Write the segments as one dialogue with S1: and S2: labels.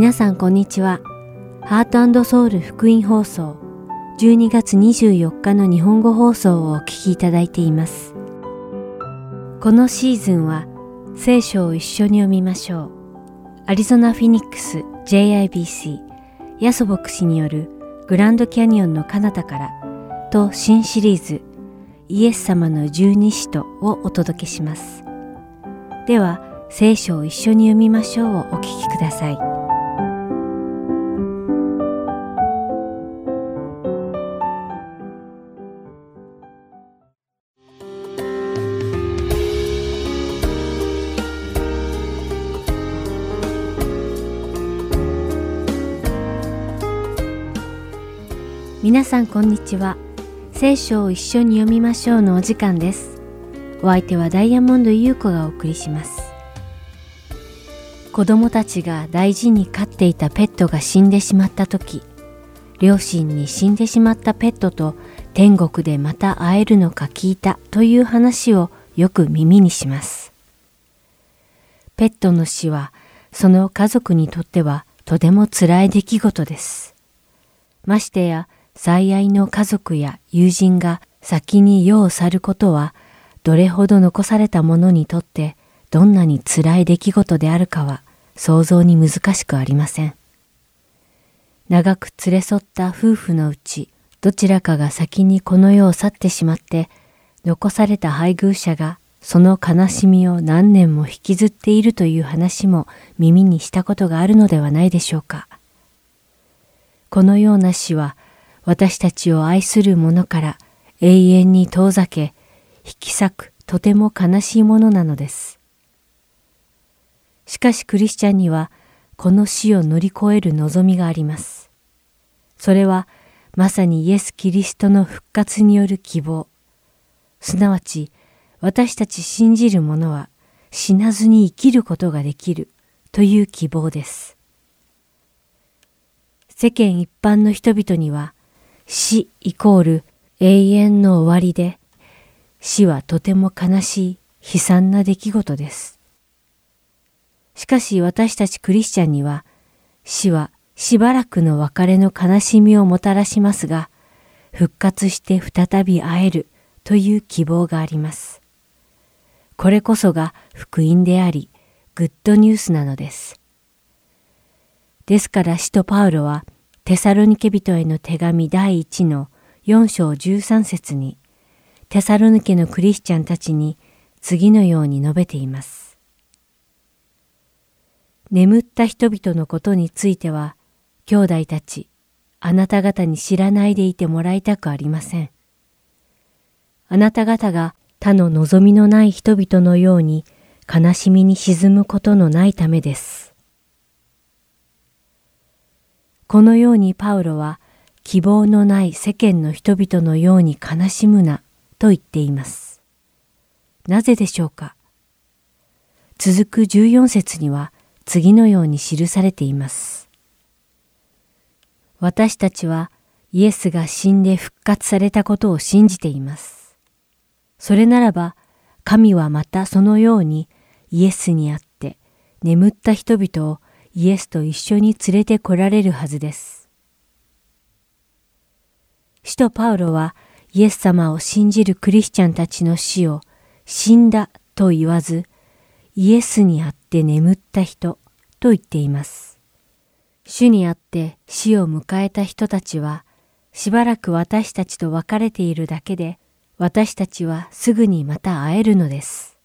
S1: 皆さんこんにちは。ハートソウル福音放送12月24日の日本語放送をお聞きいただいています。このシーズンは聖書を一緒に読みましょう。アリゾナ・フィニックス JIBC ヤソ牧師によるグランドキャニオンの彼方からと新シリーズイエス様の十二使徒をお届けします。では、聖書を一緒に読みましょうをお聞きください。皆さんこんにちは。聖書を一緒に読みましょうのお時間です。お相手はダイヤモンド優子がお送りします。子供たちが大事に飼っていたペットが死んでしまった時、両親に死んでしまったペットと天国でまた会えるのか聞いたという話をよく耳にします。ペットの死はその家族にとってはとても辛い出来事です。ましてや最愛の家族や友人が先に世を去ることはどれほど残された者にとってどんなに辛い出来事であるかは想像に難しくありません。長く連れ添った夫婦のうち、どちらかが先にこの世を去ってしまって、残された配偶者がその悲しみを何年も引きずっているという話も耳にしたことがあるのではないでしょうか。このような死は私たちを愛する者から永遠に遠ざけ、引き裂くとても悲しいものなのです。しかしクリスチャンにはこの死を乗り越える望みがあります。それはまさにイエス・キリストの復活による希望。すなわち私たち信じる者は死なずに生きることができるという希望です。世間一般の人々には死イコール永遠の終わりで死はとても悲しい悲惨な出来事です。しかし私たちクリスチャンには死はしばらくの別れの悲しみをもたらしますが、復活して再び会えるという希望があります。これこそが福音であり、グッドニュースなのです。ですから使徒パウロはテサロニケ人への手紙第1の4章13節にテサロニケのクリスチャンたちに次のように述べています。眠った人々のことについては、兄弟たち、あなた方に知らないでいてもらいたくありません。あなた方が他の望みのない人々のように悲しみに沈むことのないためです。このようにパウロは希望のない世間の人々のように悲しむなと言っています。なぜでしょうか？続く14節には次のように記されています。私たちはイエスが死んで復活されたことを信じています。それならば、神はまたそのようにイエスにあって眠った人々をイエスと一緒に連れて来られるはずです。使徒パウロはイエス様を信じるクリスチャンたちの死を死んだと言わず、イエスにあって眠った人と言っています。主にあって死を迎えた人たちは、しばらく私たちと別れているだけで、私たちはすぐにまた会えるのです。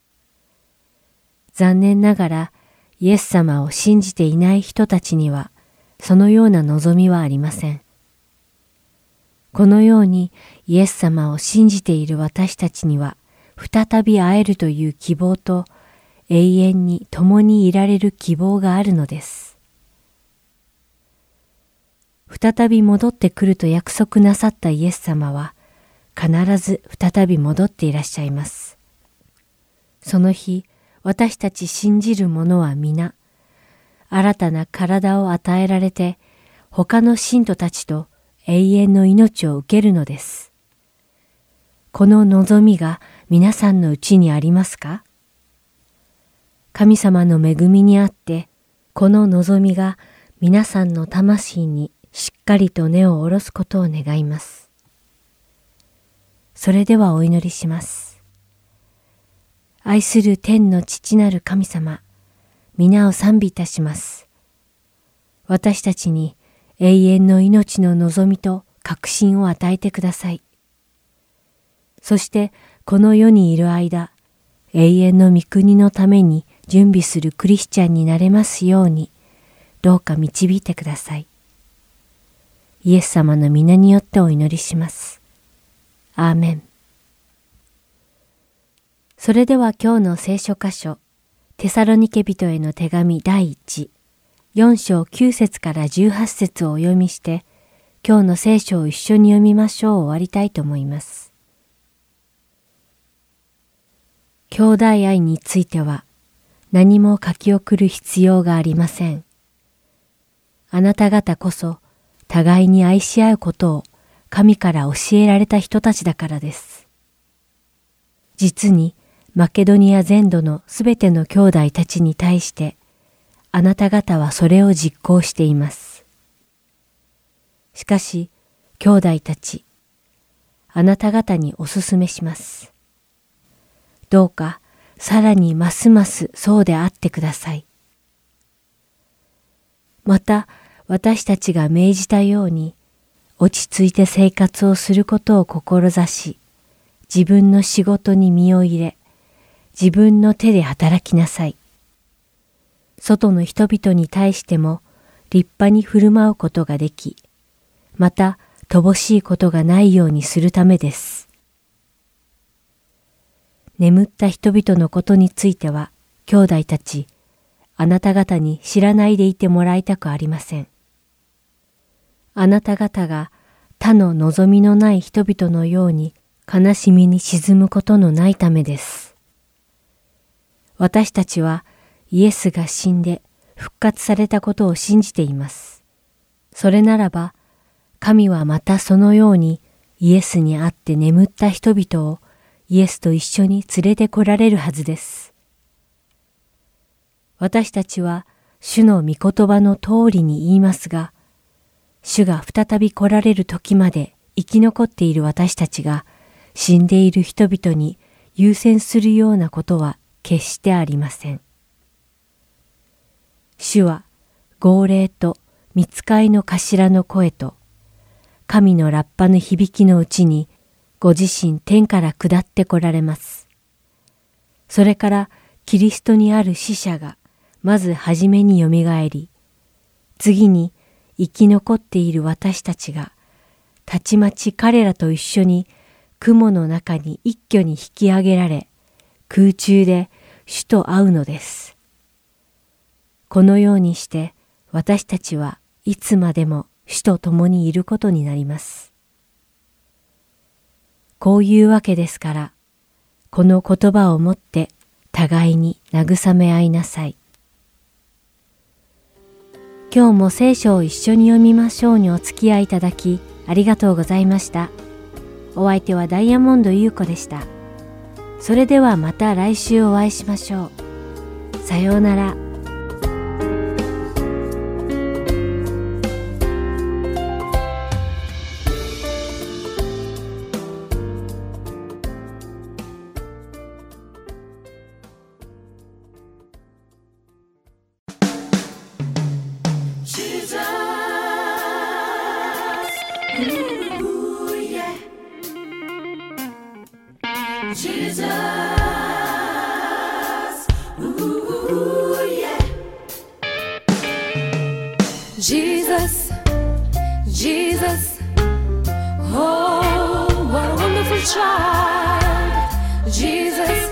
S1: 残念ながら、イエス様を信じていない人たちには、そのような望みはありません。このようにイエス様を信じている私たちには、再び会えるという希望と永遠に共にいられる希望があるのです。再び戻ってくると約束なさったイエス様は必ず再び戻っていらっしゃいます。その日、私たち信じる者は皆、新たな体を与えられて、他の信徒たちと永遠の命を受けるのです。この望みが皆さんのうちにありますか？神様の恵みにあって、この望みが皆さんの魂にしっかりと根を下ろすことを願います。それではお祈りします。愛する天の父なる神様、皆を賛美いたします。私たちに永遠の命の望みと確信を与えてください。そしてこの世にいる間、永遠の御国のために準備するクリスチャンになれますように、どうか導いてください。イエス様の皆によってお祈りします。アーメン。それでは今日の聖書箇所、テサロニケ人への手紙第1、4章9節から18節をお読みして、今日の聖書を一緒に読みましょう終わりたいと思います。兄弟愛については何も書き送る必要がありません。あなた方こそ互いに愛し合うことを神から教えられた人たちだからです。実にマケドニア全土のすべての兄弟たちに対してあなた方はそれを実行しています。しかし兄弟たち、あなた方にお勧めします。どうかさらにますますそうであってください。また私たちが命じたように落ち着いて生活をすることを志し、自分の仕事に身を入れ、自分の手で働きなさい。外の人々に対しても立派に振る舞うことができ、また乏しいことがないようにするためです。眠った人々のことについては、兄弟たち、あなた方に知らないでいてもらいたくありません。あなた方が他の望みのない人々のように悲しみに沈むことのないためです。私たちはイエスが死んで復活されたことを信じています。それならば、神はまたそのようにイエスにあって眠った人々をイエスと一緒に連れて来られるはずです。私たちは主の御言葉の通りに言いますが、主が再び来られる時まで生き残っている私たちが死んでいる人々に優先するようなことは決してありません。主は号令と見つかいの頭の声と神のラッパの響きのうちにご自身天から下って来られます。それからキリストにある死者がまずはじめによみがえり、次に生き残っている私たちがたちまち彼らと一緒に雲の中に一挙に引き上げられ、空中で主と会うのです。このようにして私たちはいつまでも主と共にいることになります。こういうわけですから、この言葉をもって互いに慰め合いなさい。今日も聖書を一緒に読みましょうにお付き合いいただきありがとうございました。お相手はダイヤモンド優子でした。それではまた来週お会いしましょう。さようなら。
S2: Jesus,
S1: Jesus, oh, what a wonderful child, Jesus.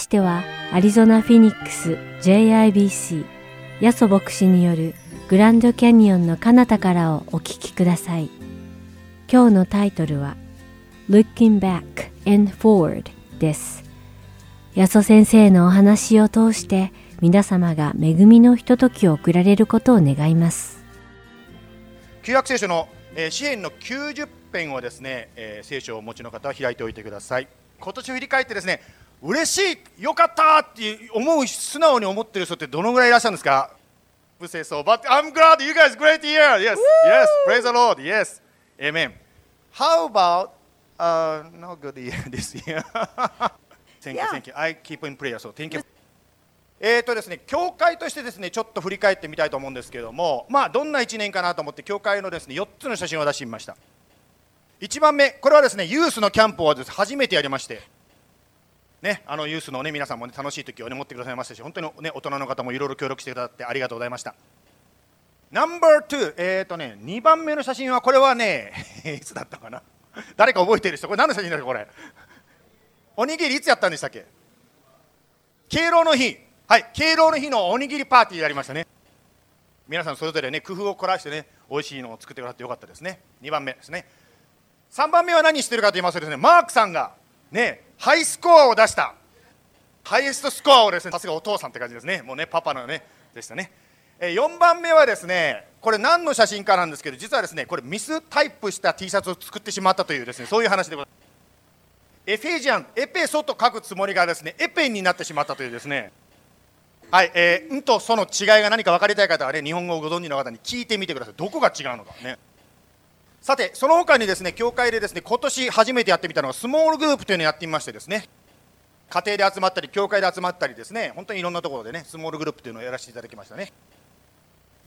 S1: しては、アリゾナ・フィニックス JIBC ヤソ牧師によるグランドキャニオンの彼方からをお聞きください。今日のタイトルは Looking Back and Forward です。ヤソ先生のお話を通して皆様が恵みのひとときを送られることを願います。
S3: 旧約聖書の、えー、詩篇の90編をですね、えー、聖書をお持ちの方は開いておいてください。今年振り返ってですね、嬉しい、よかったって思う、素直に思ってる人ってどのぐらいいらっしゃるんですか？say so, but I'm glad you guys great year. Yes, yes, praise the Lord. Yes, amen. How about uh, no good year this year? thank you, thank you. I keep in prayer, so thank you. えーとですね、教会としてですねちょっと振り返ってみたいと思うんですけれども、まあ、どんな1年かなと思って、教会のですね4つの写真を出してみました。1番目、これはですねユースのキャンプをです初めてやりまして、ね、あのユースの、ね、皆さんも、ね、楽しい時を、ね、持ってくださいましたし、本当に、ね、大人の方もいろいろ協力してくださってありがとうございました。ナンバー2、えーとね、2番目の写真は、これはね、いつだったかな、誰か覚えてる人、これ何の写真だっけ、これ。おにぎりいつやったんでしたっけ？敬老の日、はい、敬老の日のおにぎりパーティーやりましたね。皆さんそれぞれね、工夫を凝らしてね、美味しいのを作ってくださってよかったですね。2番目ですね。3番目は何してるかと言いますとですねマークさんがねハイスコアを出した。ハイエストスコアをですねさすがお父さんって感じですね。もうねパパのねでしたね。4番目はですねこれ何の写真かなんですけど実はですねこれミスタイプした T シャツを作ってしまったというですねそういう話でございます。エフェジアンエペソと書くつもりがですねエペンになってしまったというですね。はい、えー、んとその違いが何か分かりたい方はね日本語をご存知の方に聞いてみてください。どこが違うのかね。さて、その他にですね、教会でですね、今年初めてやってみたのは、スモールグループというのをやってみましてですね、家庭で集まったり、教会で集まったりですね、本当にいろんなところでね、スモールグループというのをやらせていただきましたね。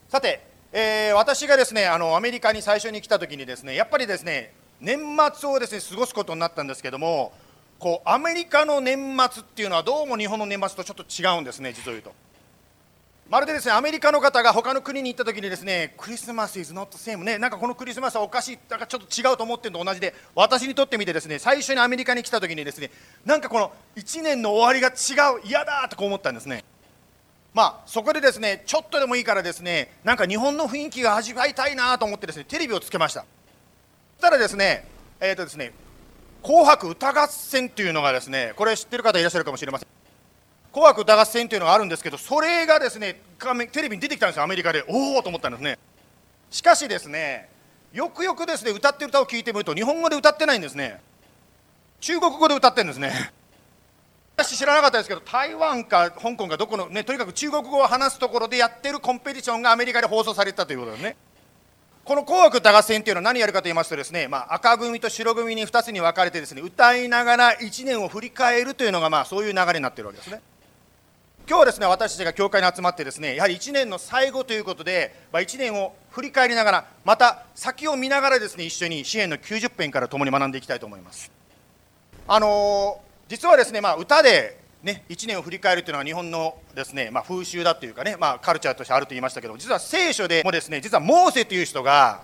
S3: さて、えー、私がですね、あのアメリカに最初に来た時にですね、やっぱりですね、年末をですね、過ごすことになったんですけども、こうアメリカの年末っていうのはどうも日本の年末とちょっと違うんですね、実を言うと。まるでですねアメリカの方が他の国に行った時にですねクリスマス is not the same ね。なんかこのクリスマスはおかしいなんかちょっと違うと思ってるのと同じで。私にとってみてですね最初にアメリカに来た時にですねなんかこの1年の終わりが違う嫌だとこう思ったんですね。まあそこでですねちょっとでもいいからですねなんか日本の雰囲気が味わいたいなと思ってですねテレビをつけました。そしたらですねえっ、ー、とですね紅白歌合戦というのがですねこれ知ってる方いらっしゃるかもしれません。紅白歌合戦というのがあるんですけどそれがですねテレビに出てきたんですよアメリカで。おおと思ったんですね。しかしですねよくよくですね歌ってる歌を聞いてみると日本語で歌ってないんですね。中国語で歌ってるんですね。私知らなかったですけど台湾か香港かどこのねとにかく中国語を話すところでやってるコンペティションがアメリカで放送されたということですね。この紅白歌合戦というのは何やるかと言いますとですね、まあ、赤組と白組に2つに分かれてですね歌いながら1年を振り返るというのがまあそういう流れになってるわけですね。今日はですね私たちが教会に集まってですねやはり1年の最後ということで、まあ、1年を振り返りながらまた先を見ながらですね一緒に支援の90編から共に学んでいきたいと思います。あのー、実はですね、まあ、歌でね、1年を振り返るというのは日本のですね、まあ、風習だというかね、まあ、カルチャーとしてあると言いましたけど実は聖書でもですね実はモーセという人が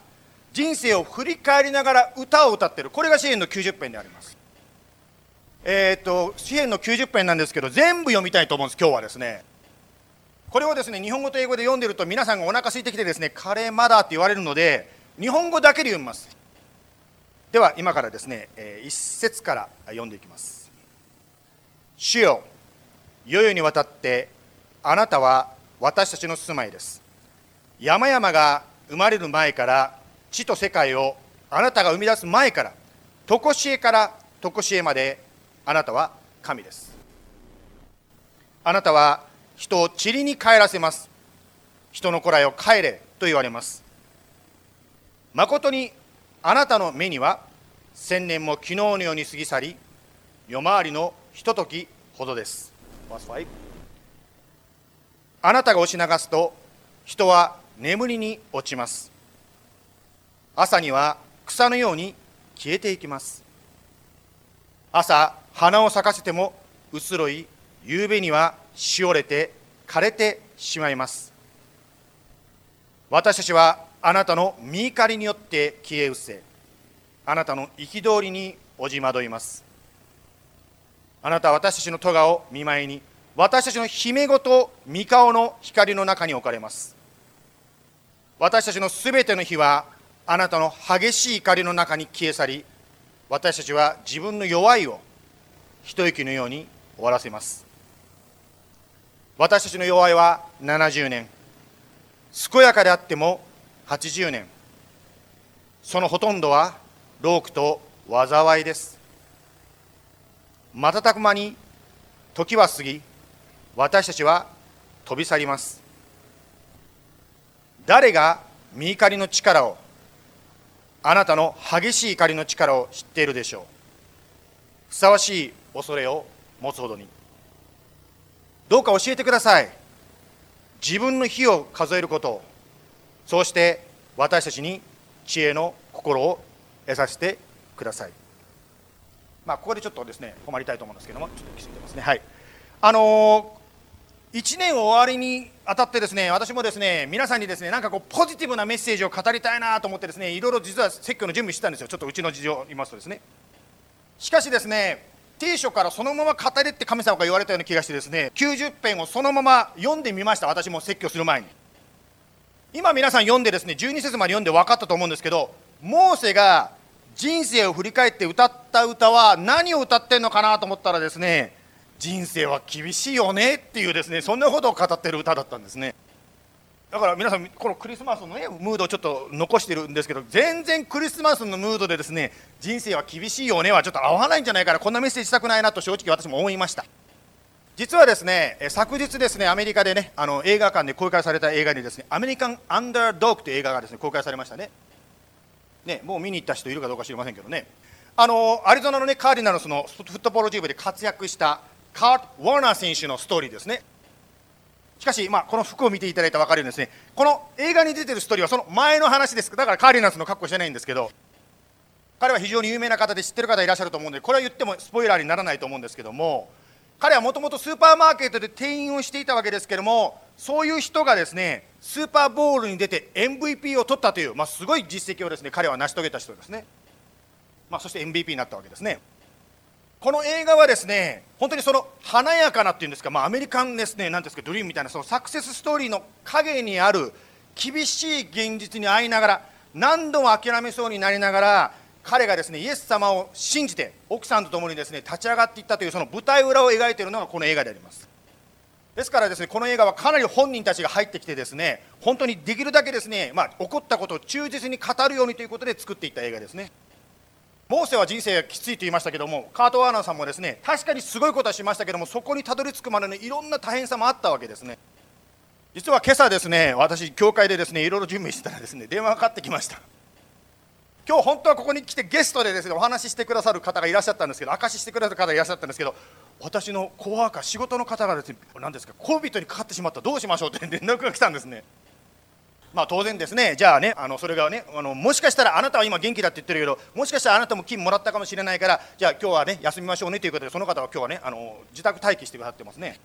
S3: 人生を振り返りながら歌を歌っている。これが支援の90編であります。えっ、ー、と詩篇の90編なんですけど全部読みたいと思うんです今日はですね。これをですね日本語と英語で読んでると皆さんがお腹空いてきてですねカレーまだって言われるので日本語だけで読みます。では今からですね、えー、一節から読んでいきます。主よ世々にわたってあなたは私たちの住まいです。山々が生まれる前から地と世界をあなたが生み出す前から常しえから常しえまであなたは神です。あなたは人を塵に帰らせます。人の子らよ帰れと言われます。誠にあなたの目には千年も昨日のように過ぎ去り夜回りのひとときほどです。あなたが押し流すと人は眠りに落ちます。朝には草のように消えていきます。朝花を咲かせても移ろい夕べにはしおれて枯れてしまいます。私たちはあなたの見怒りによって消え失せあなたの憤りにおじまどいます。あなたは私たちの咎を見舞いに私たちの姫ごと御顔の光の中に置かれます。私たちのすべての日はあなたの激しい怒りの中に消え去り私たちは自分の弱いを一息のように終わらせます。私たちの弱いは70年。健やかであっても80年。そのほとんどは労苦と災いです。瞬く間に時は過ぎ私たちは飛び去ります。誰が御怒りの力をあなたの激しい怒りの力を知っているでしょう。ふさわしい恐れを持つほどに。どうか教えてください。自分の火を数えること。そうして私たちに知恵の心を得させてください。まあここでちょっとですね困りたいと思うんですけどもちょっと気づいてますね。はい。あのー、1年終わりにあたってですね私もですね皆さんにですねなんかこうポジティブなメッセージを語りたいなと思ってですねいろいろ実は説教の準備してたんですよ。ちょっとうちの事情を言いますとですね。しかしですね聖書からそのまま語れって神様が言われたような気がしてですね90編をそのまま読んでみました私も説教する前に。今皆さん読んでですね12節まで読んで分かったと思うんですけどモーセが人生を振り返って歌った歌は何を歌ってんのかなと思ったらですね人生は厳しいよねっていうですねそんなことを語ってる歌だったんですね。だから皆さんこのクリスマスのねムードをちょっと残してるんですけど全然クリスマスのムードでですね人生は厳しいよねはちょっと合わないんじゃないかなこんなメッセージしたくないなと正直私も思いました。実はですね昨日ですねアメリカでねあの映画館で公開された映画にですねアメリカン・アンダードッグという映画がですね公開されましたね。ねもう見に行った人いるかどうか知りませんけどね。あのアリゾナのねカーディナルスのフットボールチームで活躍したカート・ワーナー選手のストーリーですね。しかし、まあ、この服を見ていただいたら分かるようにですねこの映画に出てるストーリーはその前の話です。だからカーディナルスの格好してないんですけど彼は非常に有名な方で知ってる方いらっしゃると思うんでこれは言ってもスポイラーにならないと思うんですけども彼はもともとスーパーマーケットで店員をしていたわけですけどもそういう人がですねスーパーボールに出て MVP を取ったという、まあ、すごい実績をですね彼は成し遂げた人ですね、まあ、そして MVP になったわけですね。この映画はですね本当にその華やかなっていうんですか、まあ、アメリカンですねなんですかドリームみたいなそのサクセスストーリーの陰にある厳しい現実に遭いながら何度も諦めそうになりながら彼がですねイエス様を信じて奥さんと共にですね立ち上がっていったというその舞台裏を描いているのがこの映画であります。ですからですねこの映画はかなり本人たちが入ってきてですね本当にできるだけですね、まあ、起こったことを忠実に語るようにということで作っていった映画ですね。モーセは人生がきついと言いましたけどもカート・ワーナーさんもですね確かにすごいことはしましたけどもそこにたどり着くまでのいろんな大変さもあったわけですね。実は今朝ですね私教会でですねいろいろ準備してたらですね電話がかかってきました。今日本当はここに来てゲストでですねお話ししてくださる方がいらっしゃったんですけど証ししてくださる方がいらっしゃったんですけど私のコワーカー仕事の方がですね何ですか COVID にかかってしまったどうしましょうって連絡が来たんですね。まあ当然ですね。じゃあねあのそれがねあのもしかしたらあなたは今元気だって言ってるけどもしかしたらあなたも金もらったかもしれないからじゃあ今日はね休みましょうねということでその方は今日はねあの自宅待機してくださってますね。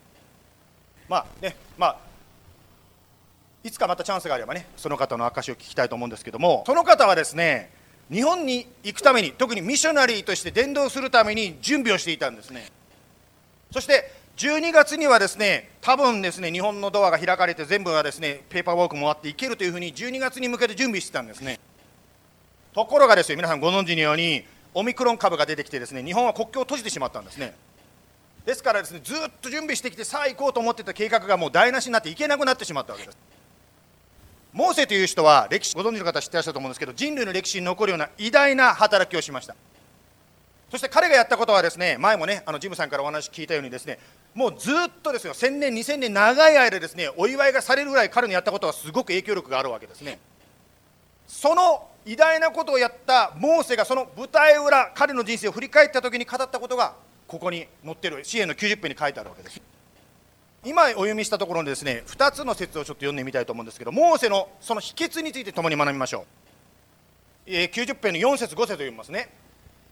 S3: まあねまあいつかまたチャンスがあればねその方の証を聞きたいと思うんですけどもその方はですね日本に行くために特にミッショナリーとして伝道するために準備をしていたんですね。そして12月にはですね多分ですね日本のドアが開かれて全部がですねペーパーワークもあっていけるというふうに12月に向けて準備してたんですね。ところがですよ皆さんご存知のようにオミクロン株が出てきてですね日本は国境を閉じてしまったんですね。ですからですねずっと準備してきてさあ行こうと思ってた計画がもう台無しになって行けなくなってしまったわけです。モーセという人は歴史ご存知の方知ってらっしゃると思うんですけど人類の歴史に残るような偉大な働きをしました。そして彼がやったことはですね前もねあのジムさんからお話聞いたようにですねもうずっとですよ1000年2000年長い間ですねお祝いがされるぐらい彼のやったことはすごく影響力があるわけですね。その偉大なことをやったモーセがその舞台裏彼の人生を振り返った時に語ったことがここに載ってる支援の90分に書いてあるわけです。今お読みしたところにですね2つの説をちょっと読んでみたいと思うんですけどモーセのその秘訣について共に学びましょう、えー、90編の4節5節を読みますね。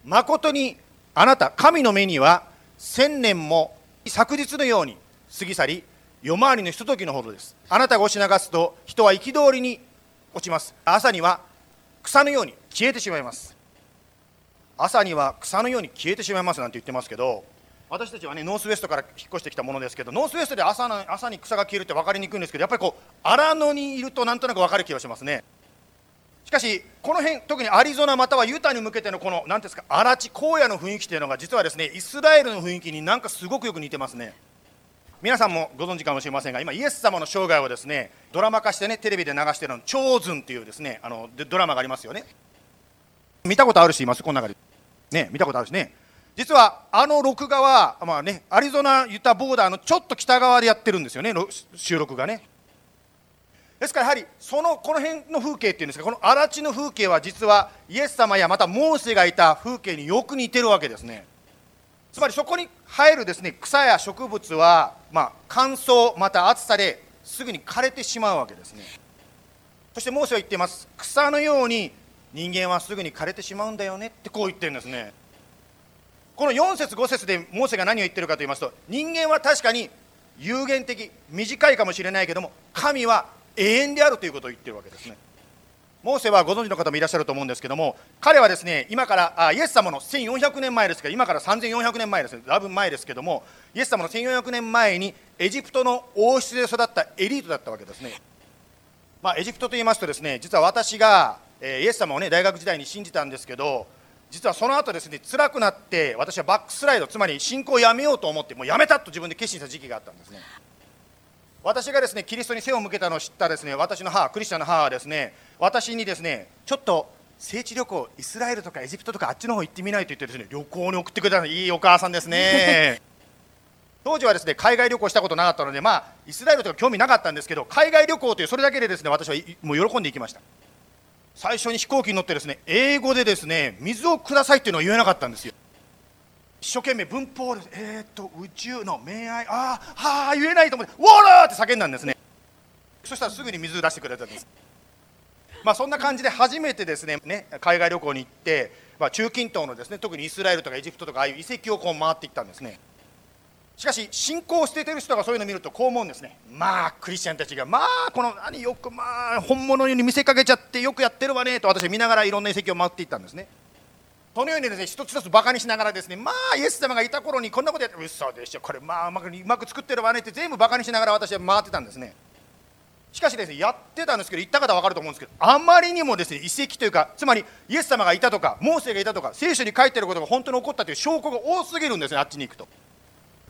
S3: 誠にあなた神の目には千年も昨日のように過ぎ去り夜回りのひとときのほどです。あなたが押し流すと人は憤りに落ちます。朝には草のように消えてしまいます。朝には草のように消えてしまいますなんて言ってますけど私たちはねノースウェストから引っ越してきたものですけどノースウェストで朝の朝に草が消えるって分かりにくいんですけどやっぱりこう荒野にいるとなんとなく分かる気がしますね。しかしこの辺特にアリゾナまたはユタに向けてのこの何ですか荒地荒野の雰囲気というのが実はですねイスラエルの雰囲気になんかすごくよく似てますね。皆さんもご存知かもしれませんが今イエス様の生涯をですねドラマ化してねテレビで流してるの「チョーズン」というですねあのドラマがありますよね。見たことある人います？この中で。ね見たことあるしね。実はあの録画は、まあね、アリゾナ・ユタボーダーのちょっと北側でやってるんですよね収録がね。ですからやはりそのこの辺の風景っていうんですかこの荒地の風景は実はイエス様やまたモーセがいた風景によく似てるわけですね。つまりそこに生えるですね草や植物は、まあ、乾燥また暑さですぐに枯れてしまうわけですね。そしてモーセは言っています。草のように人間はすぐに枯れてしまうんだよねってこう言ってるんですね。この4節5節でモーセが何を言ってるかと言いますと人間は確かに有限的短いかもしれないけども神は永遠であるということを言ってるわけですね。モーセはご存知の方もいらっしゃると思うんですけども彼はですね今からあイエス様の1400年前ですけど今から3400年前ですね。だいぶ前ですけどもイエス様の1400年前にエジプトの王室で育ったエリートだったわけですね。まあ、エジプトと言いますとですね実は私が、えイエス様をね大学時代に信じたんですけど実はその後ですね辛くなって私はバックスライドつまり信仰をやめようと思ってもうやめたと自分で決心した時期があったんですね。私がですねキリストに背を向けたのを知ったですね私の母クリスチャンの母はですね私にですねちょっと聖地旅行イスラエルとかエジプトとかあっちの方行ってみないと言ってですね旅行に送ってくれたのいいお母さんですね。当時はですね海外旅行したことなかったのでまあイスラエルとか興味なかったんですけど海外旅行というそれだけでですね私はもう喜んでいきました。最初に飛行機に乗ってですね英語でですね水をくださいっていうのは言えなかったんですよ一生懸命文法でえー、っと宇宙の恋愛。ああはあ言えないと思ってウォーラー！って叫んだんですね。そしたらすぐに水出してくれたんです。まあそんな感じで初めてですねね海外旅行に行って、まあ、中近東のですね特にイスラエルとかエジプトとかああいう遺跡をこう回っていったんですね。しかし信仰を捨ててる人がそういうのを見るとこう思うんですね。まあクリスチャンたちがまあこの何よくまあ本物に見せかけちゃってよくやってるわねと私見ながらいろんな遺跡を回っていったんですね。そのようにですね一つ一つバカにしながらですねまあイエス様がいた頃にこんなことやって嘘でしょこれまあうまくうまく作ってるわねって全部バカにしながら私は回ってたんですね。しかしですねやってたんですけど言った方は分かると思うんですけどあまりにもですね遺跡というかつまりイエス様がいたとかモーセがいたとか聖書に書いてることが本当に起こったという証拠が多すぎるんですねあっちに行くと。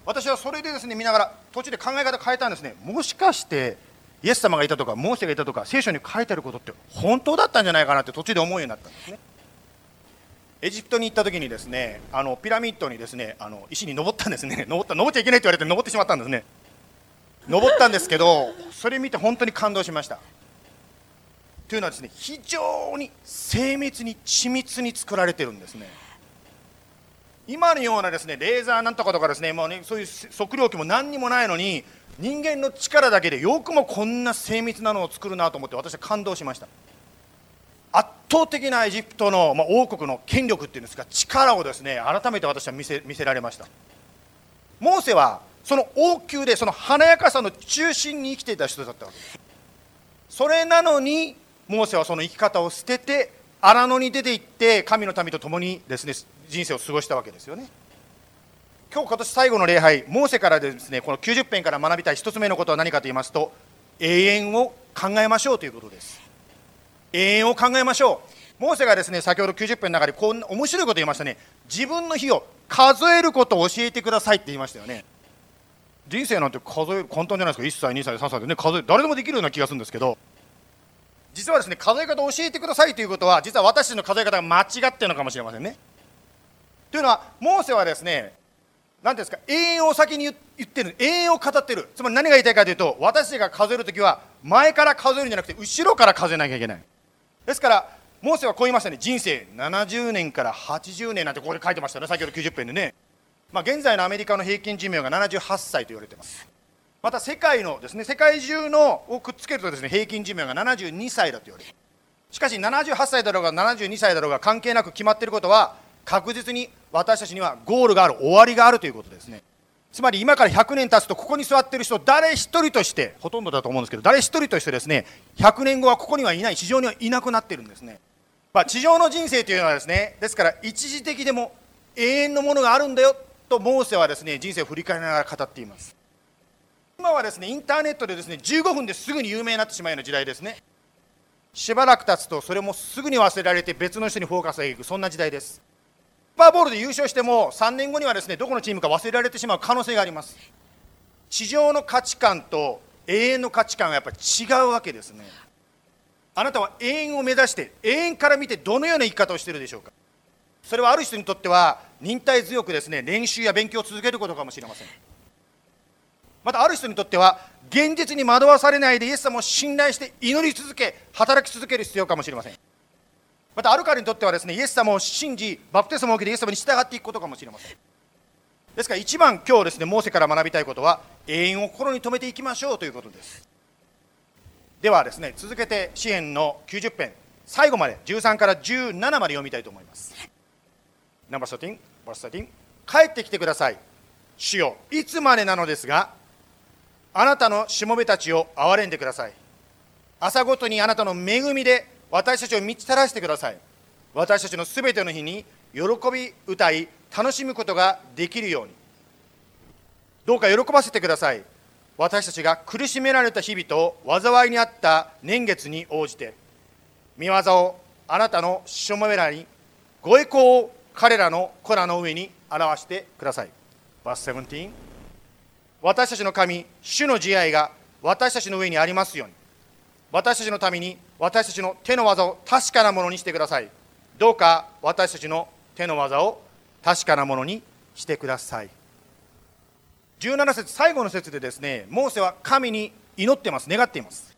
S3: 私はそれでですね見ながら途中で考え方変えたんですね。もしかしてイエス様がいたとかモーセがいたとか聖書に書いてあることって本当だったんじゃないかなって途中で思うようになったんですね。エジプトに行った時にですねあのピラミッドにですねあの石に登ったんですね。登った登っちゃいけないって言われて登ってしまったんですね。登ったんですけどそれ見て本当に感動しました。というのはですね非常に精密に緻密に作られてるんですね。今のようなですねレーザーなんとかとかですねもうねそういう測量器も何にもないのに人間の力だけでよくもこんな精密なのを作るなと思って私は感動しました。圧倒的なエジプトの、まあ、王国の権力っていうんですか力をですね改めて私は見せ見せられました。モーセはその王宮でその華やかさの中心に生きていた人だったわけ。ですそれなのにモーセはその生き方を捨てて荒野に出て行って神の民と共にですね人生を過ごしたわけですよね。今日今年最後の礼拝モーセからですねこの90編から学びたい1つ目のことは何かと言いますと永遠を考えましょうということです。永遠を考えましょう。モーセがですね先ほど90編の中でこんな面白いこと言いましたね。自分の日を数えることを教えてくださいって言いましたよね。人生なんて数える簡単じゃないですか。1歳2歳3歳でね数え誰でもできるような気がするんですけど。実はですね数え方を教えてくださいということは実は私の数え方が間違ってるのかもしれませんね。というのはモーセはですね何ですか永遠を先に言ってる。永遠を語ってる。つまり何が言いたいかというと私たちが数える時は前から数えるんじゃなくて後ろから数えなきゃいけない。ですからモーセはこう言いましたね。人生70年から80年なんてここで書いてましたね。先ほど90編でね、まあ、現在のアメリカの平均寿命が78歳と言われてます。また世界のですね世界中のをくっつけるとですね平均寿命が72歳だと言われる。しかし78歳だろうが72歳だろうが関係なく決まっていることは確実に私たちにはゴールがある終わりがあるということですね。つまり今から100年経つとここに座ってる人誰一人としてほとんどだと思うんですけど誰一人としてですね100年後はここにはいない地上にはいなくなってるんですね、まあ、地上の人生というのはですねですから一時的でも永遠のものがあるんだよとモーセはですね人生を振り返りながら語っています。今はですねインターネットでですね15分ですぐに有名になってしまうような時代ですね。しばらく経つとそれもすぐに忘れられて別の人にフォーカスがいくそんな時代です。パーボールで優勝しても3年後にはですねどこのチームか忘れられてしまう可能性があります。地上の価値観と永遠の価値観はやっぱり違うわけですね。あなたは永遠を目指して永遠から見てどのような生き方をしているでしょうか。それはある人にとっては忍耐強くですね練習や勉強を続けることかもしれません。またある人にとっては現実に惑わされないでイエス様を信頼して祈り続け働き続ける必要かもしれません。またある彼にとってはですねイエス様を信じバプテスマを受けてイエス様に従っていくことかもしれません。ですから一番今日ですねモーセから学びたいことは永遠を心に留めていきましょうということです。ではですね続けて詩篇の90編最後まで13から17まで読みたいと思います。ナンバー13バース13帰ってきてください。主よいつまでなのですがあなたのしもべたちを憐れんでください。朝ごとにあなたの恵みで私たちを満ち足らせてください。私たちのすべての日に喜び歌い楽しむことができるように。どうか喜ばせてください。私たちが苦しめられた日々と災いにあった年月に応じて見業をあなたのしもべらにご栄光を彼らの子らの上に表してください。バス17私たちの神、主の慈愛が私たちの上にありますように、私たちのために私たちの手の技を確かなものにしてください。どうか私たちの手の技を確かなものにしてください。17節最後の節でですね、モーセは神に祈ってます、願っています。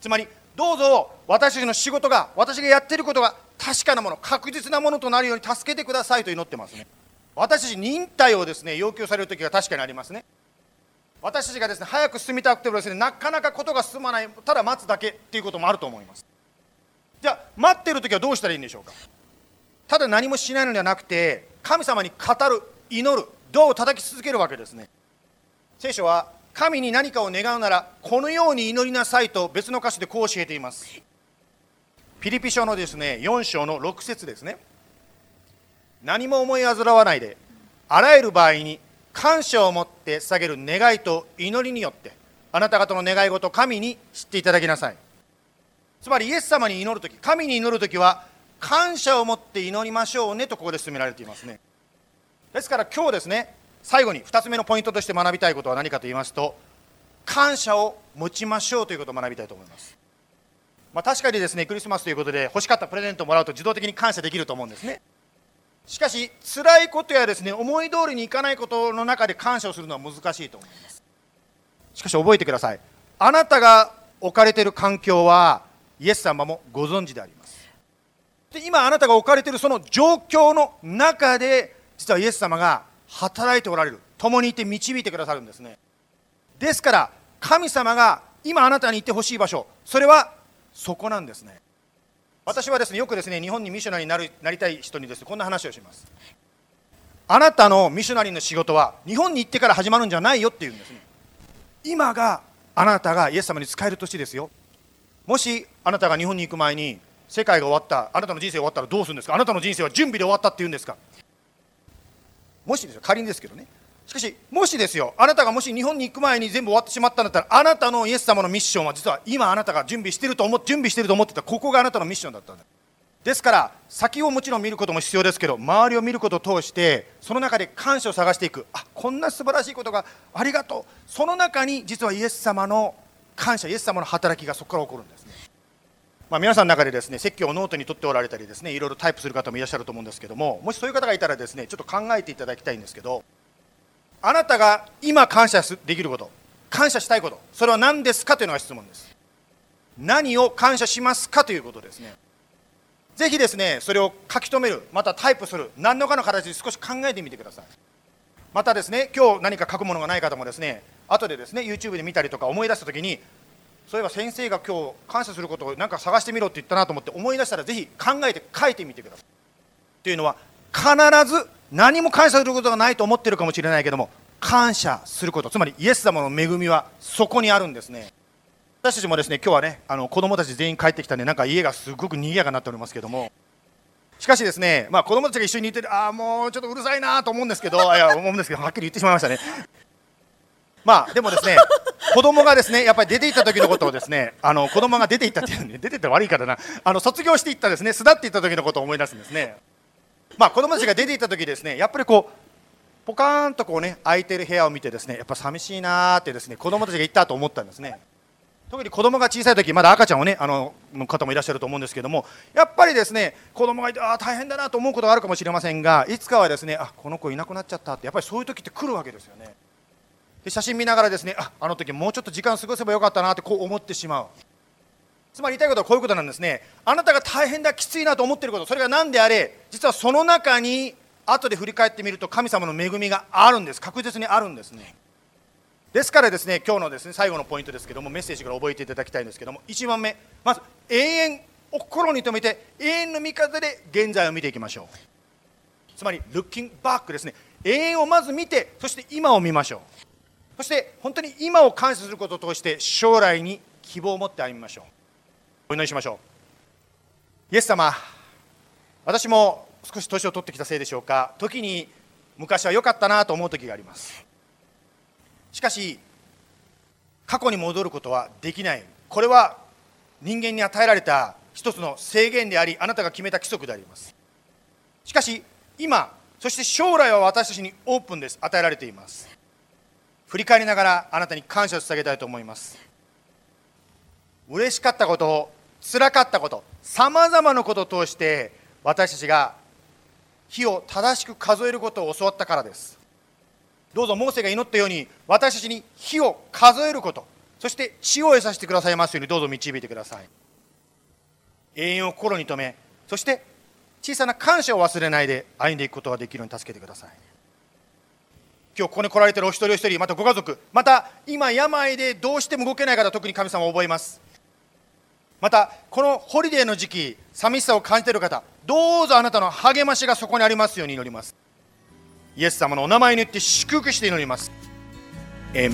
S3: つまり、どうぞ私たちの仕事が、私がやっていることが確かなもの、確実なものとなるように助けてくださいと祈ってますね。私たち忍耐をですね要求される時が確かにありますね。私たちがですね早く進みたくてもですねなかなかことが進まない、ただ待つだけっていうこともあると思います。じゃあ、待ってる時はどうしたらいいんでしょうか？ただ何もしないのではなくて、神様に語る、祈る、ドアを叩き続けるわけですね。聖書は神に何かを願うならこのように祈りなさいと別の歌詞でこう教えています。ピリピ書のですね4章の6節ですね何も思い煩わないであらゆる場合に感謝を持って捧げる願いと祈りによってあなた方の願い事神に知っていただきなさい。つまりイエス様に祈るとき神に祈るときは感謝を持って祈りましょうねとここで進められていますね。ですから今日ですね最後に2つ目のポイントとして学びたいことは何かと言いますと感謝を持ちましょうということを学びたいと思います。まあ、確かにですねクリスマスということで欲しかったプレゼントをもらうと自動的に感謝できると思うんですね。しかし辛いことやですね思い通りにいかないことの中で感謝をするのは難しいと思います。しかし覚えてください。あなたが置かれている環境はイエス様もご存知であります。で今あなたが置かれているその状況の中で実はイエス様が働いておられる。共にいて導いてくださるんですね。ですから神様が今あなたに行ってほしい場所それはそこなんですね。私はですねよくですね日本にミショナリーになるなりたい人にですねこんな話をします。あなたのミショナリーの仕事は日本に行ってから始まるんじゃないよっていうんですね。今があなたがイエス様に使える年ですよ。もしあなたが日本に行く前に世界が終わったあなたの人生終わったらどうするんですか？あなたの人生は準備で終わったっていうんですか？もしですよ仮にですけどね。しかし、もしですよ、あなたがもし日本に行く前に全部終わってしまったんだったら、あなたのイエス様のミッションは実は今あなたが準備してると思準備してると思ってた、ここがあなたのミッションだったんだ。ですから、先をもちろん見ることも必要ですけど、周りを見ることを通して、その中で感謝を探していく、あこんな素晴らしいことがありがとう、その中に実はイエス様の感謝、イエス様の働きがそこから起こるんですね。まあ、皆さんの中でですね説教をノートに取っておられたりですねいろいろタイプする方もいらっしゃると思うんですけどももしそういう方がいたらですねちょっと考えていただきたいんですけどあなたが今感謝できること感謝したいことそれは何ですかというのが質問です。何を感謝しますかということですね。ぜひですねそれを書き留めるまたタイプする何らかの形で少し考えてみてください。またですね今日何か書くものがない方もですね後でですね YouTube で見たりとか思い出した時にそういえば先生が今日感謝することを何か探してみろって言ったなと思って思い出したらぜひ考えて書いてみてください。というのは必ず何も感謝することがないと思ってるかもしれないけども感謝すること。つまりイエス様の恵みはそこにあるんですね。私たちもですね今日はねあの子供たち全員帰ってきたんでなんか家がすごく賑やかになっておりますけども。しかしですね、まあ、子供たちが一緒にいてああもうちょっとうるさいなと思うんですけどいや思うんですけどはっきり言ってしまいましたね。まあでもですね 子供がですねやっぱり出て行った時のことをですねあの子供が出て行ったっていうね出てったら悪いからな。あの卒業していったですね巣立っていった時のことを思い出すんですねまあ子供たちが出て行った時ですねやっぱりこうポカーンとこうね空いてる部屋を見てですねやっぱ寂しいなーってですね子供たちが言ったと思ったんですね。特に子供が小さい時まだ赤ちゃんをねあの方もいらっしゃると思うんですけどもやっぱりですね子供がいてああ大変だなと思うことがあるかもしれませんがいつかはですねあこの子いなくなっちゃったってやっぱりそういう時って来るわけですよね。で写真見ながらですねああの時もうちょっと時間過ごせばよかったなってこう思ってしまう。つまり言いたいことはこういうことなんですね。あなたが大変だきついなと思っていること。それが何であれ？実はその中に後で振り返ってみると神様の恵みがあるんです。確実にあるんですね。ですからですね今日のですね最後のポイントですけどもメッセージから覚えていただきたいんですけども1番目。まず永遠を心に留めて永遠の見方で現在を見ていきましょう。つまり looking back ですね。永遠をまず見てそして今を見ましょう。そして本当に今を感謝することを通して将来に希望を持って歩みましょう。お祈りしましょう。イエス様私も少し年を取ってきたせいでしょうか。時に昔は良かったなと思う時があります。しかし過去に戻ることはできない。これは人間に与えられた一つの制限でありあなたが決めた規則であります。しかし今そして将来は私たちにオープンです。与えられています。振り返りながらあなたに感謝を捧げたいと思います。嬉しかったこと辛かったことさまざまなことを通して私たちが火を正しく数えることを教わったからです。どうぞモーセが祈ったように私たちに火を数えることそして血を得させてくださいますようにどうぞ導いてください。永遠を心に留めそして小さな感謝を忘れないで歩んでいくことができるように助けてください。今日ここに来られているお一人お一人またご家族また今病でどうしても動けない方特に神様を覚えます。またこのホリデーの時期寂しさを感じている方どうぞあなたの励ましがそこにありますように祈ります。イエス様のお名前によって祝福して祈ります。エ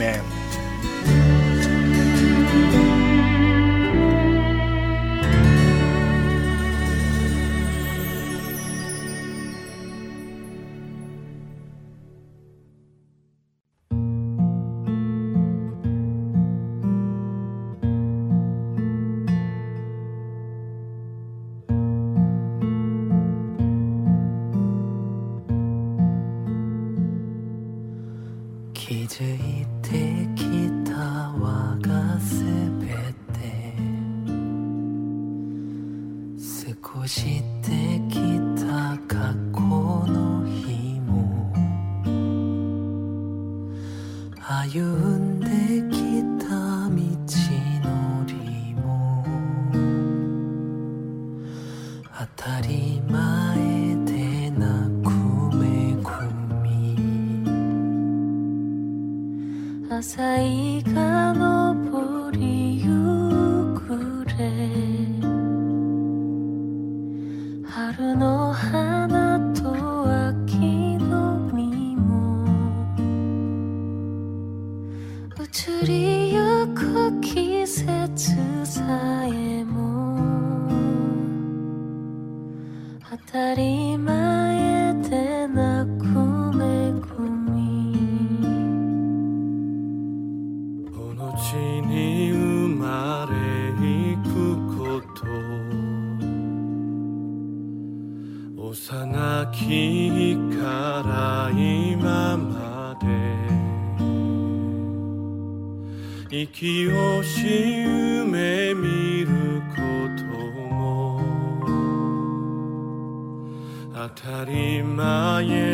S2: この地に生まれいくこと。幼きから今まで。息をし夢見ることも。当たり前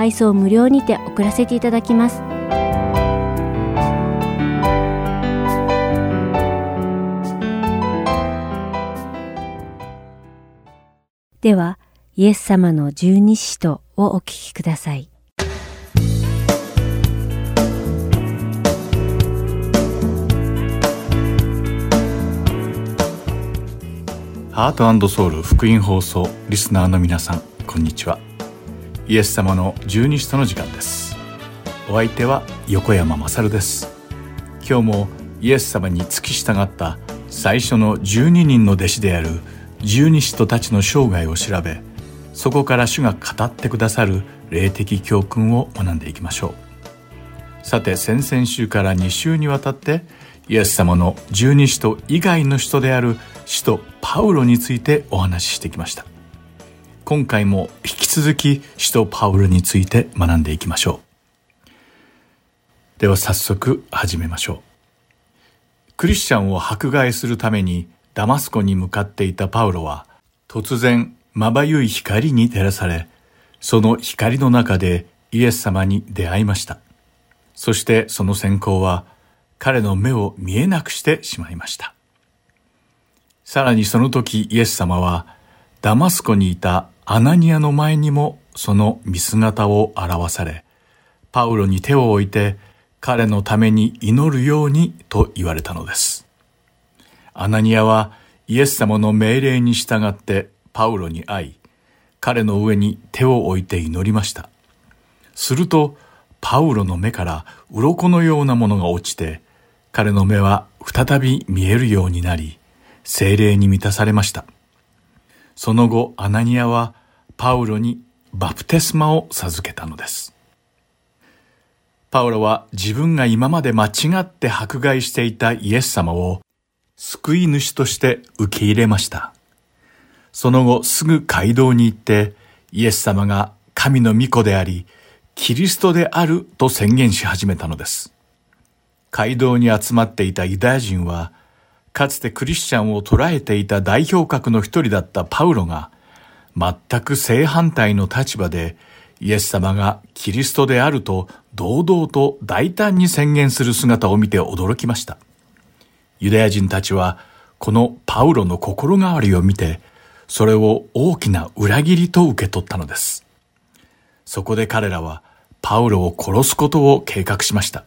S1: 配送無料にて送らせていただきます。ではイエス様の十二使徒をお聞きください。
S4: ハートソウル福音放送リスナーの皆さんこんにちは。イエス様の十二使徒の時間です。お相手は横山まさるです。今日もイエス様に付き従った最初の12人の弟子である十二使徒たちの生涯を調べそこから主が語ってくださる霊的教訓を学んでいきましょう。さて先々週から2週にわたってイエス様の十二使徒以外の使徒である使徒パウロについてお話ししてきました。今回も引き続き使徒パウロについて学んでいきましょう。では早速始めましょう。クリスチャンを迫害するためにダマスコに向かっていたパウロは突然まばゆい光に照らされその光の中でイエス様に出会いました。そしてその閃光は彼の目を見えなくしてしまいました。さらにその時イエス様はダマスコにいたアナニアの前にもその見姿を表され、パウロに手を置いて彼のために祈るようにと言われたのです。アナニアはイエス様の命令に従ってパウロに会い、彼の上に手を置いて祈りました。すると、パウロの目から鱗のようなものが落ちて、彼の目は再び見えるようになり、精霊に満たされました。その後、アナニアはパウロにバプテスマを授けたのです。パウロは自分が今まで間違って迫害していたイエス様を救い主として受け入れました。その後すぐ街道に行ってイエス様が神の御子であり、キリストであると宣言し始めたのです。街道に集まっていたユダヤ人は、かつてクリスチャンを捉えていた代表格の一人だったパウロが、全く正反対の立場でイエス様がキリストであると堂々と大胆に宣言する姿を見て驚きました。ユダヤ人たちはこのパウロの心変わりを見て、それを大きな裏切りと受け取ったのです。そこで彼らはパウロを殺すことを計画しました。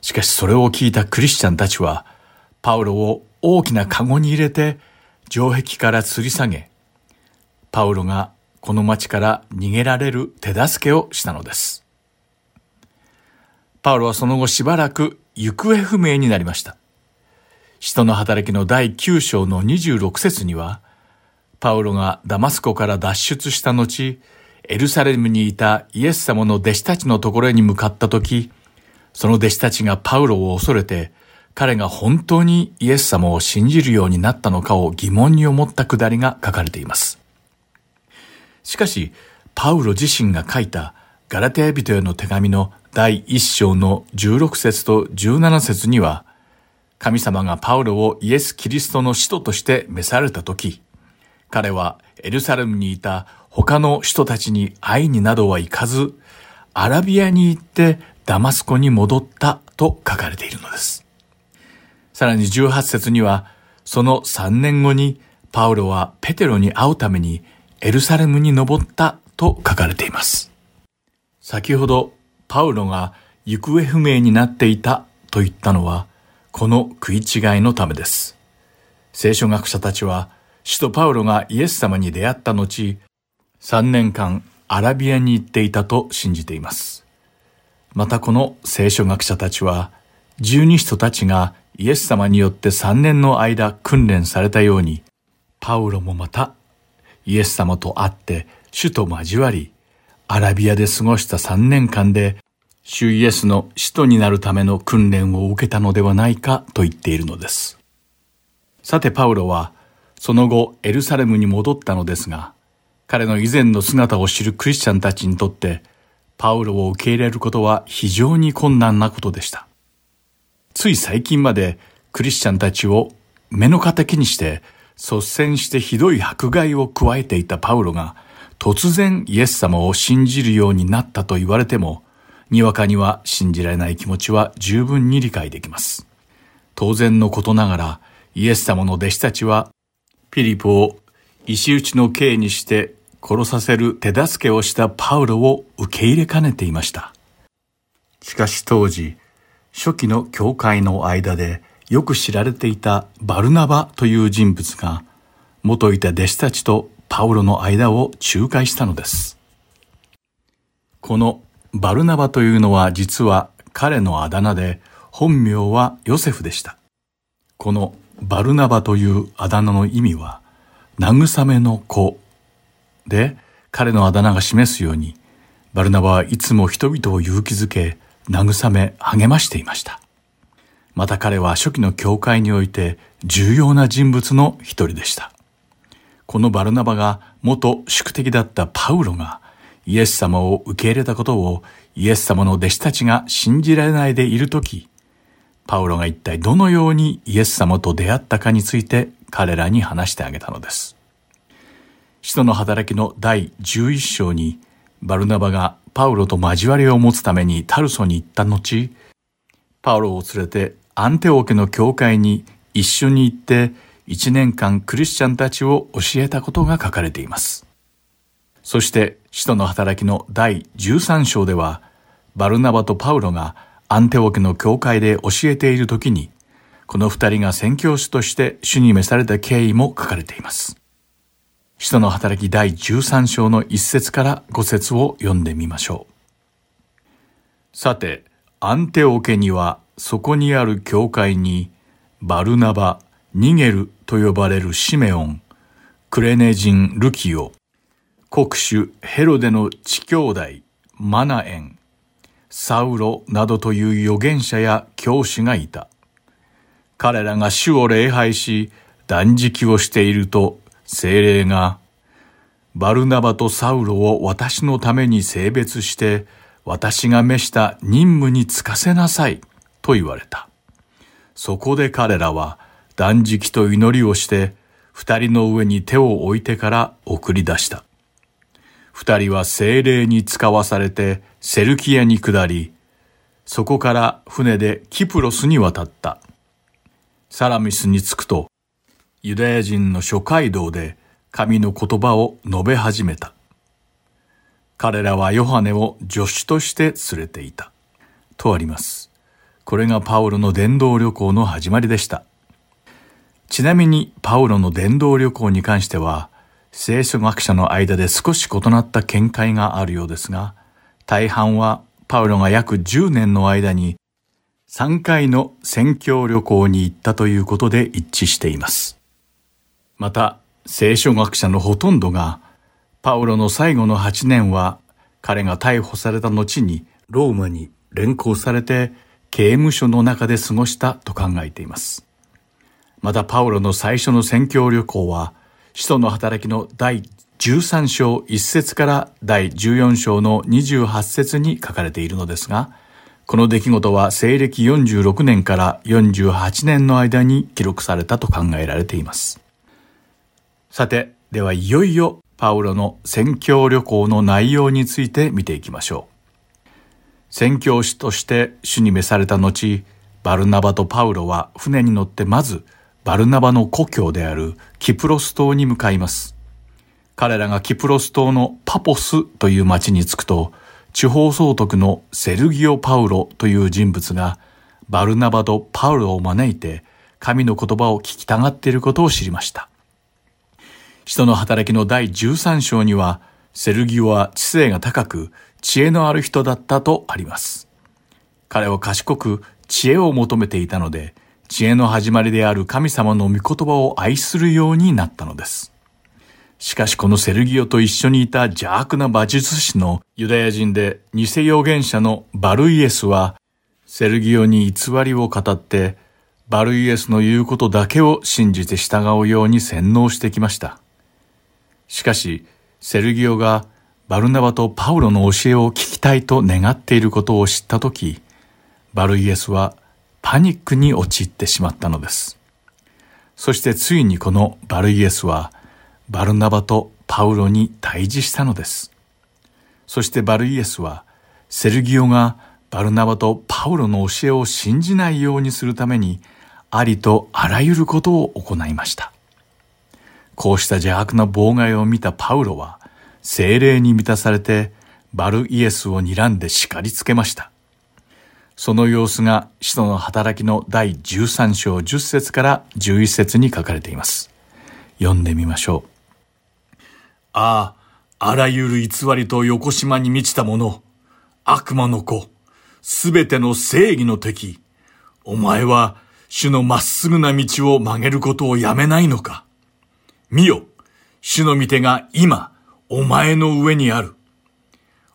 S4: しかしそれを聞いたクリスチャンたちは、パウロを大きなカゴに入れて城壁から吊り下げ、パウロがこの町から逃げられる手助けをしたのです。パウロはその後しばらく行方不明になりました。使徒の働きの第9章の26節には、パウロがダマスコから脱出した後、エルサレムにいたイエス様の弟子たちのところに向かった時、その弟子たちがパウロを恐れて、彼が本当にイエス様を信じるようになったのかを疑問に思ったくだりが書かれています。しかし、パウロ自身が書いたガラテヤ人への手紙の第1章の16節と17節には、神様がパウロをイエス・キリストの使徒として召されたとき、彼はエルサレムにいた他の人たちに会いになどは行かず、アラビアに行ってダマスコに戻ったと書かれているのです。さらに18節には、その3年後にパウロはペテロに会うためにエルサレムに登ったと書かれています。先ほどパウロが行方不明になっていたと言ったのは、この食い違いのためです。聖書学者たちは、使徒パウロがイエス様に出会った後、3年間アラビアに行っていたと信じています。またこの聖書学者たちは、十二使徒たちがイエス様によって3年の間訓練されたように、パウロもまたイエス様と会って主と交わり、アラビアで過ごした3年間で、主イエスの使徒になるための訓練を受けたのではないかと言っているのです。さてパウロは、その後エルサレムに戻ったのですが、彼の以前の姿を知るクリスチャンたちにとって、パウロを受け入れることは非常に困難なことでした。つい最近までクリスチャンたちを目の敵にして率先してひどい迫害を加えていたパウロが突然イエス様を信じるようになったと言われても、にわかには信じられない気持ちは十分に理解できます。当然のことながら、イエス様の弟子たちは、ピリポを石打ちの刑にして殺させる手助けをしたパウロを受け入れかねていました。しかし当時、初期の教会の間でよく知られていたバルナバという人物が元いた弟子たちとパウロの間を仲介したのです。このバルナバというのは実は彼のあだ名で本名はヨセフでした。このバルナバというあだ名の意味は慰めの子で彼のあだ名が示すようにバルナバはいつも人々を勇気づけ慰め励ましていました。また彼は初期の教会において重要な人物の一人でした。このバルナバが元宿敵だったパウロがイエス様を受け入れたことをイエス様の弟子たちが信じられないでいるとき、パウロが一体どのようにイエス様と出会ったかについて彼らに話してあげたのです。使徒の働きの第11章にバルナバがパウロと交わりを持つためにタルソに行った後、パウロを連れてアンテオ家の教会に一緒に行って一年間クリスチャンたちを教えたことが書かれています。そして使徒の働きの第13章ではバルナバとパウロがアンテオ家の教会で教えている時にこの二人が宣教師として主に召された経緯も書かれています。使徒の働き第13章の一節から五節を読んでみましょう。さて、アンテオ家にはそこにある教会にバルナバ、ニゲルと呼ばれるシメオン、クレネ人ルキオ、国主ヘロデの地兄弟マナエン、サウロなどという預言者や教師がいた。彼らが主を礼拝し、断食をしていると、精霊が、バルナバとサウロを私のために性別して、私が召した任務に就かせなさい、と言われた。そこで彼らは断食と祈りをして、二人の上に手を置いてから送り出した。二人は精霊に使わされてセルキアに下り、そこから船でキプロスに渡った。サラミスに着くと、ユダヤ人の諸街道で神の言葉を述べ始めた。彼らはヨハネを助手として連れていた。とあります。これがパウロの伝道旅行の始まりでした。ちなみにパウロの伝道旅行に関しては、聖書学者の間で少し異なった見解があるようですが、大半はパウロが約10年の間に3回の宣教旅行に行ったということで一致しています。また、聖書学者のほとんどが、パウロの最後の8年は、彼が逮捕された後にローマに連行されて刑務所の中で過ごしたと考えています。またパウロの最初の宣教旅行は、使徒の働きの第13章1節から第14章の28節に書かれているのですが、この出来事は西暦46年から48年の間に記録されたと考えられています。さて、ではいよいよパウロの宣教旅行の内容について見ていきましょう。宣教師として主に召された後、バルナバとパウロは船に乗ってまずバルナバの故郷であるキプロス島に向かいます。彼らがキプロス島のパポスという町に着くと、地方総督のセルギオ・パウロという人物がバルナバとパウロを招いて神の言葉を聞きたがっていることを知りました。人の働きの第13章には、セルギオは知性が高く知恵のある人だったとあります。彼は賢く知恵を求めていたので、知恵の始まりである神様の御言葉を愛するようになったのです。しかしこのセルギオと一緒にいた邪悪な馬術師のユダヤ人で偽預言者のバルイエスは、セルギオに偽りを語って、バルイエスの言うことだけを信じて従うように洗脳してきました。しかし、セルギオがバルナバとパウロの教えを聞きたいと願っていることを知ったとき、バルイエスはパニックに陥ってしまったのです。そしてついにこのバルイエスはバルナバとパウロに対峙したのです。そしてバルイエスはセルギオがバルナバとパウロの教えを信じないようにするためにありとあらゆることを行いました。こうした邪悪な妨害を見たパウロは精霊に満たされてバルイエスを睨んで叱りつけました。その様子が使徒の働きの第13章10節から11節に書かれています。読んでみましょう。ああ、あらゆる偽りと横島に満ちた者、悪魔の子、すべての正義の敵、お前は主のまっすぐな道を曲げることをやめないのか？見よ、主の御手が今、お前の上にある。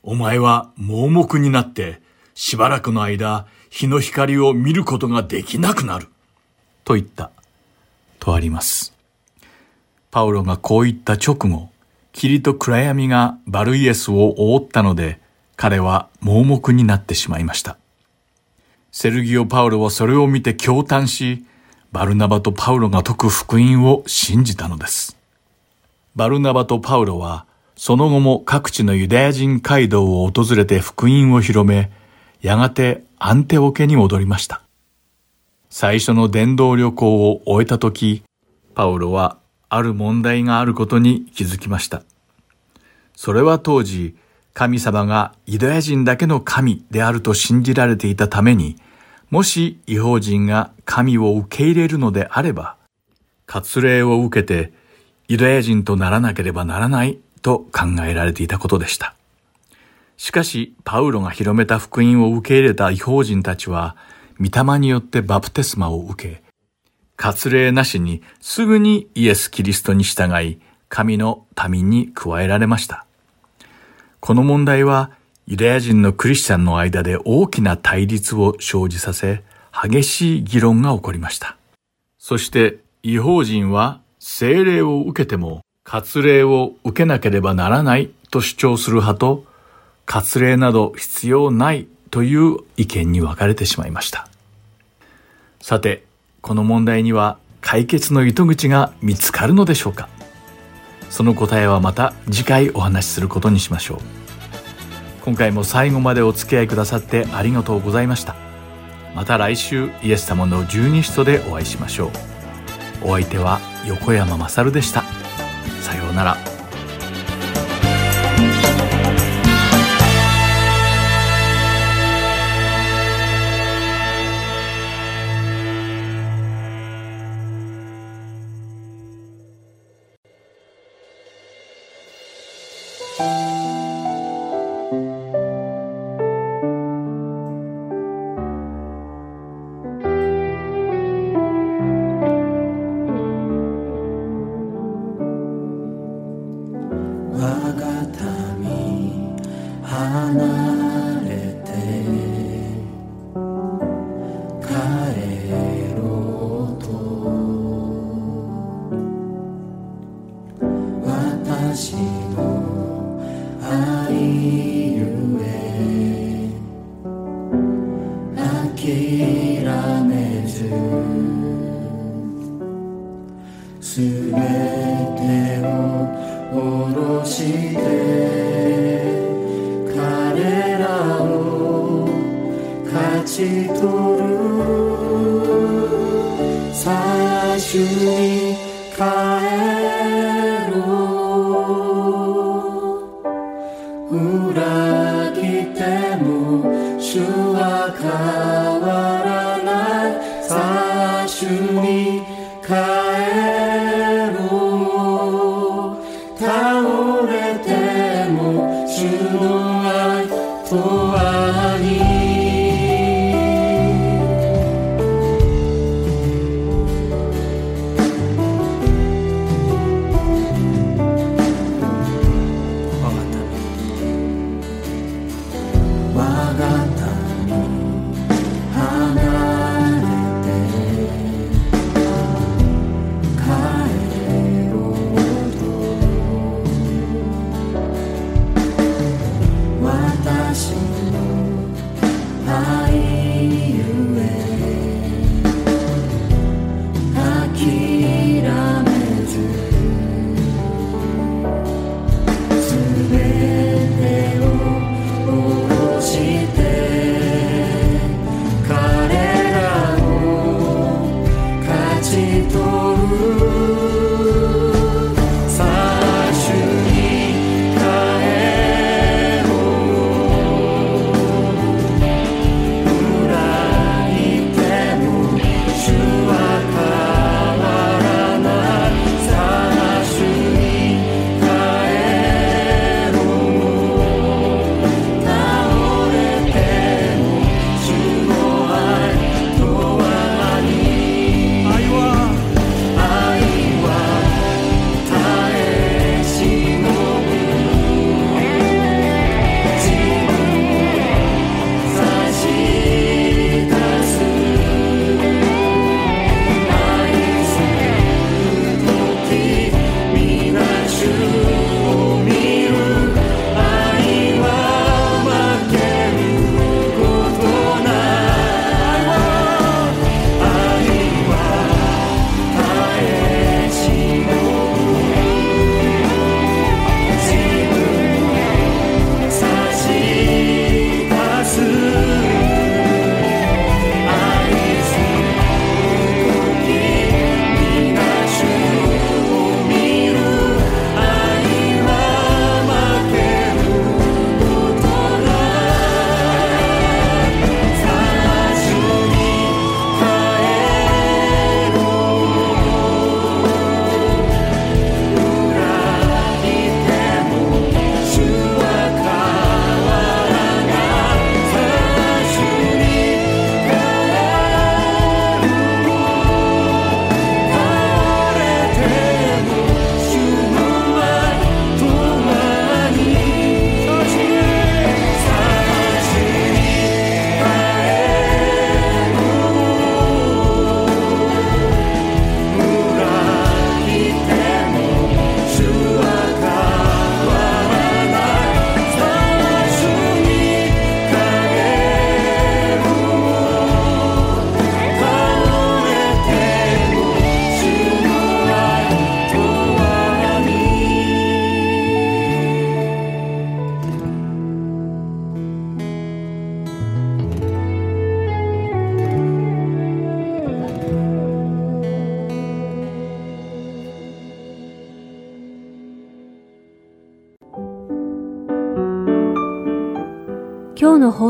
S4: お前は盲目になって、しばらくの間、日の光を見ることができなくなる。と言った。とあります。パウロがこう言った直後、霧と暗闇がバルイエスを覆ったので、彼は盲目になってしまいました。セルギオ・パウロはそれを見て驚嘆し、バルナバとパウロが説く福音を信じたのです。バルナバとパウロは、その後も各地のユダヤ人街道を訪れて福音を広め、やがてアンテオ家に戻りました。最初の伝道旅行を終えた時、パウロはある問題があることに気づきました。それは当時、神様がユダヤ人だけの神であると信じられていたために、もし違法人が神を受け入れるのであれば、割礼を受けてユダヤ人とならなければならないと考えられていたことでした。しかし、パウロが広めた福音を受け入れた違法人たちは、御霊によってバプテスマを受け、割礼なしにすぐにイエス・キリストに従い、神の民に加えられました。この問題は、
S5: ユダヤ人のクリスチャンの間で大きな対立を生じさせ、激しい議論が起こりました。そして、違法人は聖霊を受けても割礼を受けなければならないと主張する派と、割礼など必要ないという意見に分かれてしまいました。さて、この問題には解決の糸口が見つかるのでしょうかその答えはまた次回お話しすることにしましょう。今回も最後までお付き合いくださってありがとうございました。また来週イエス様の十二使徒でお会いしましょう。お相手は横山まさるでした。さようなら。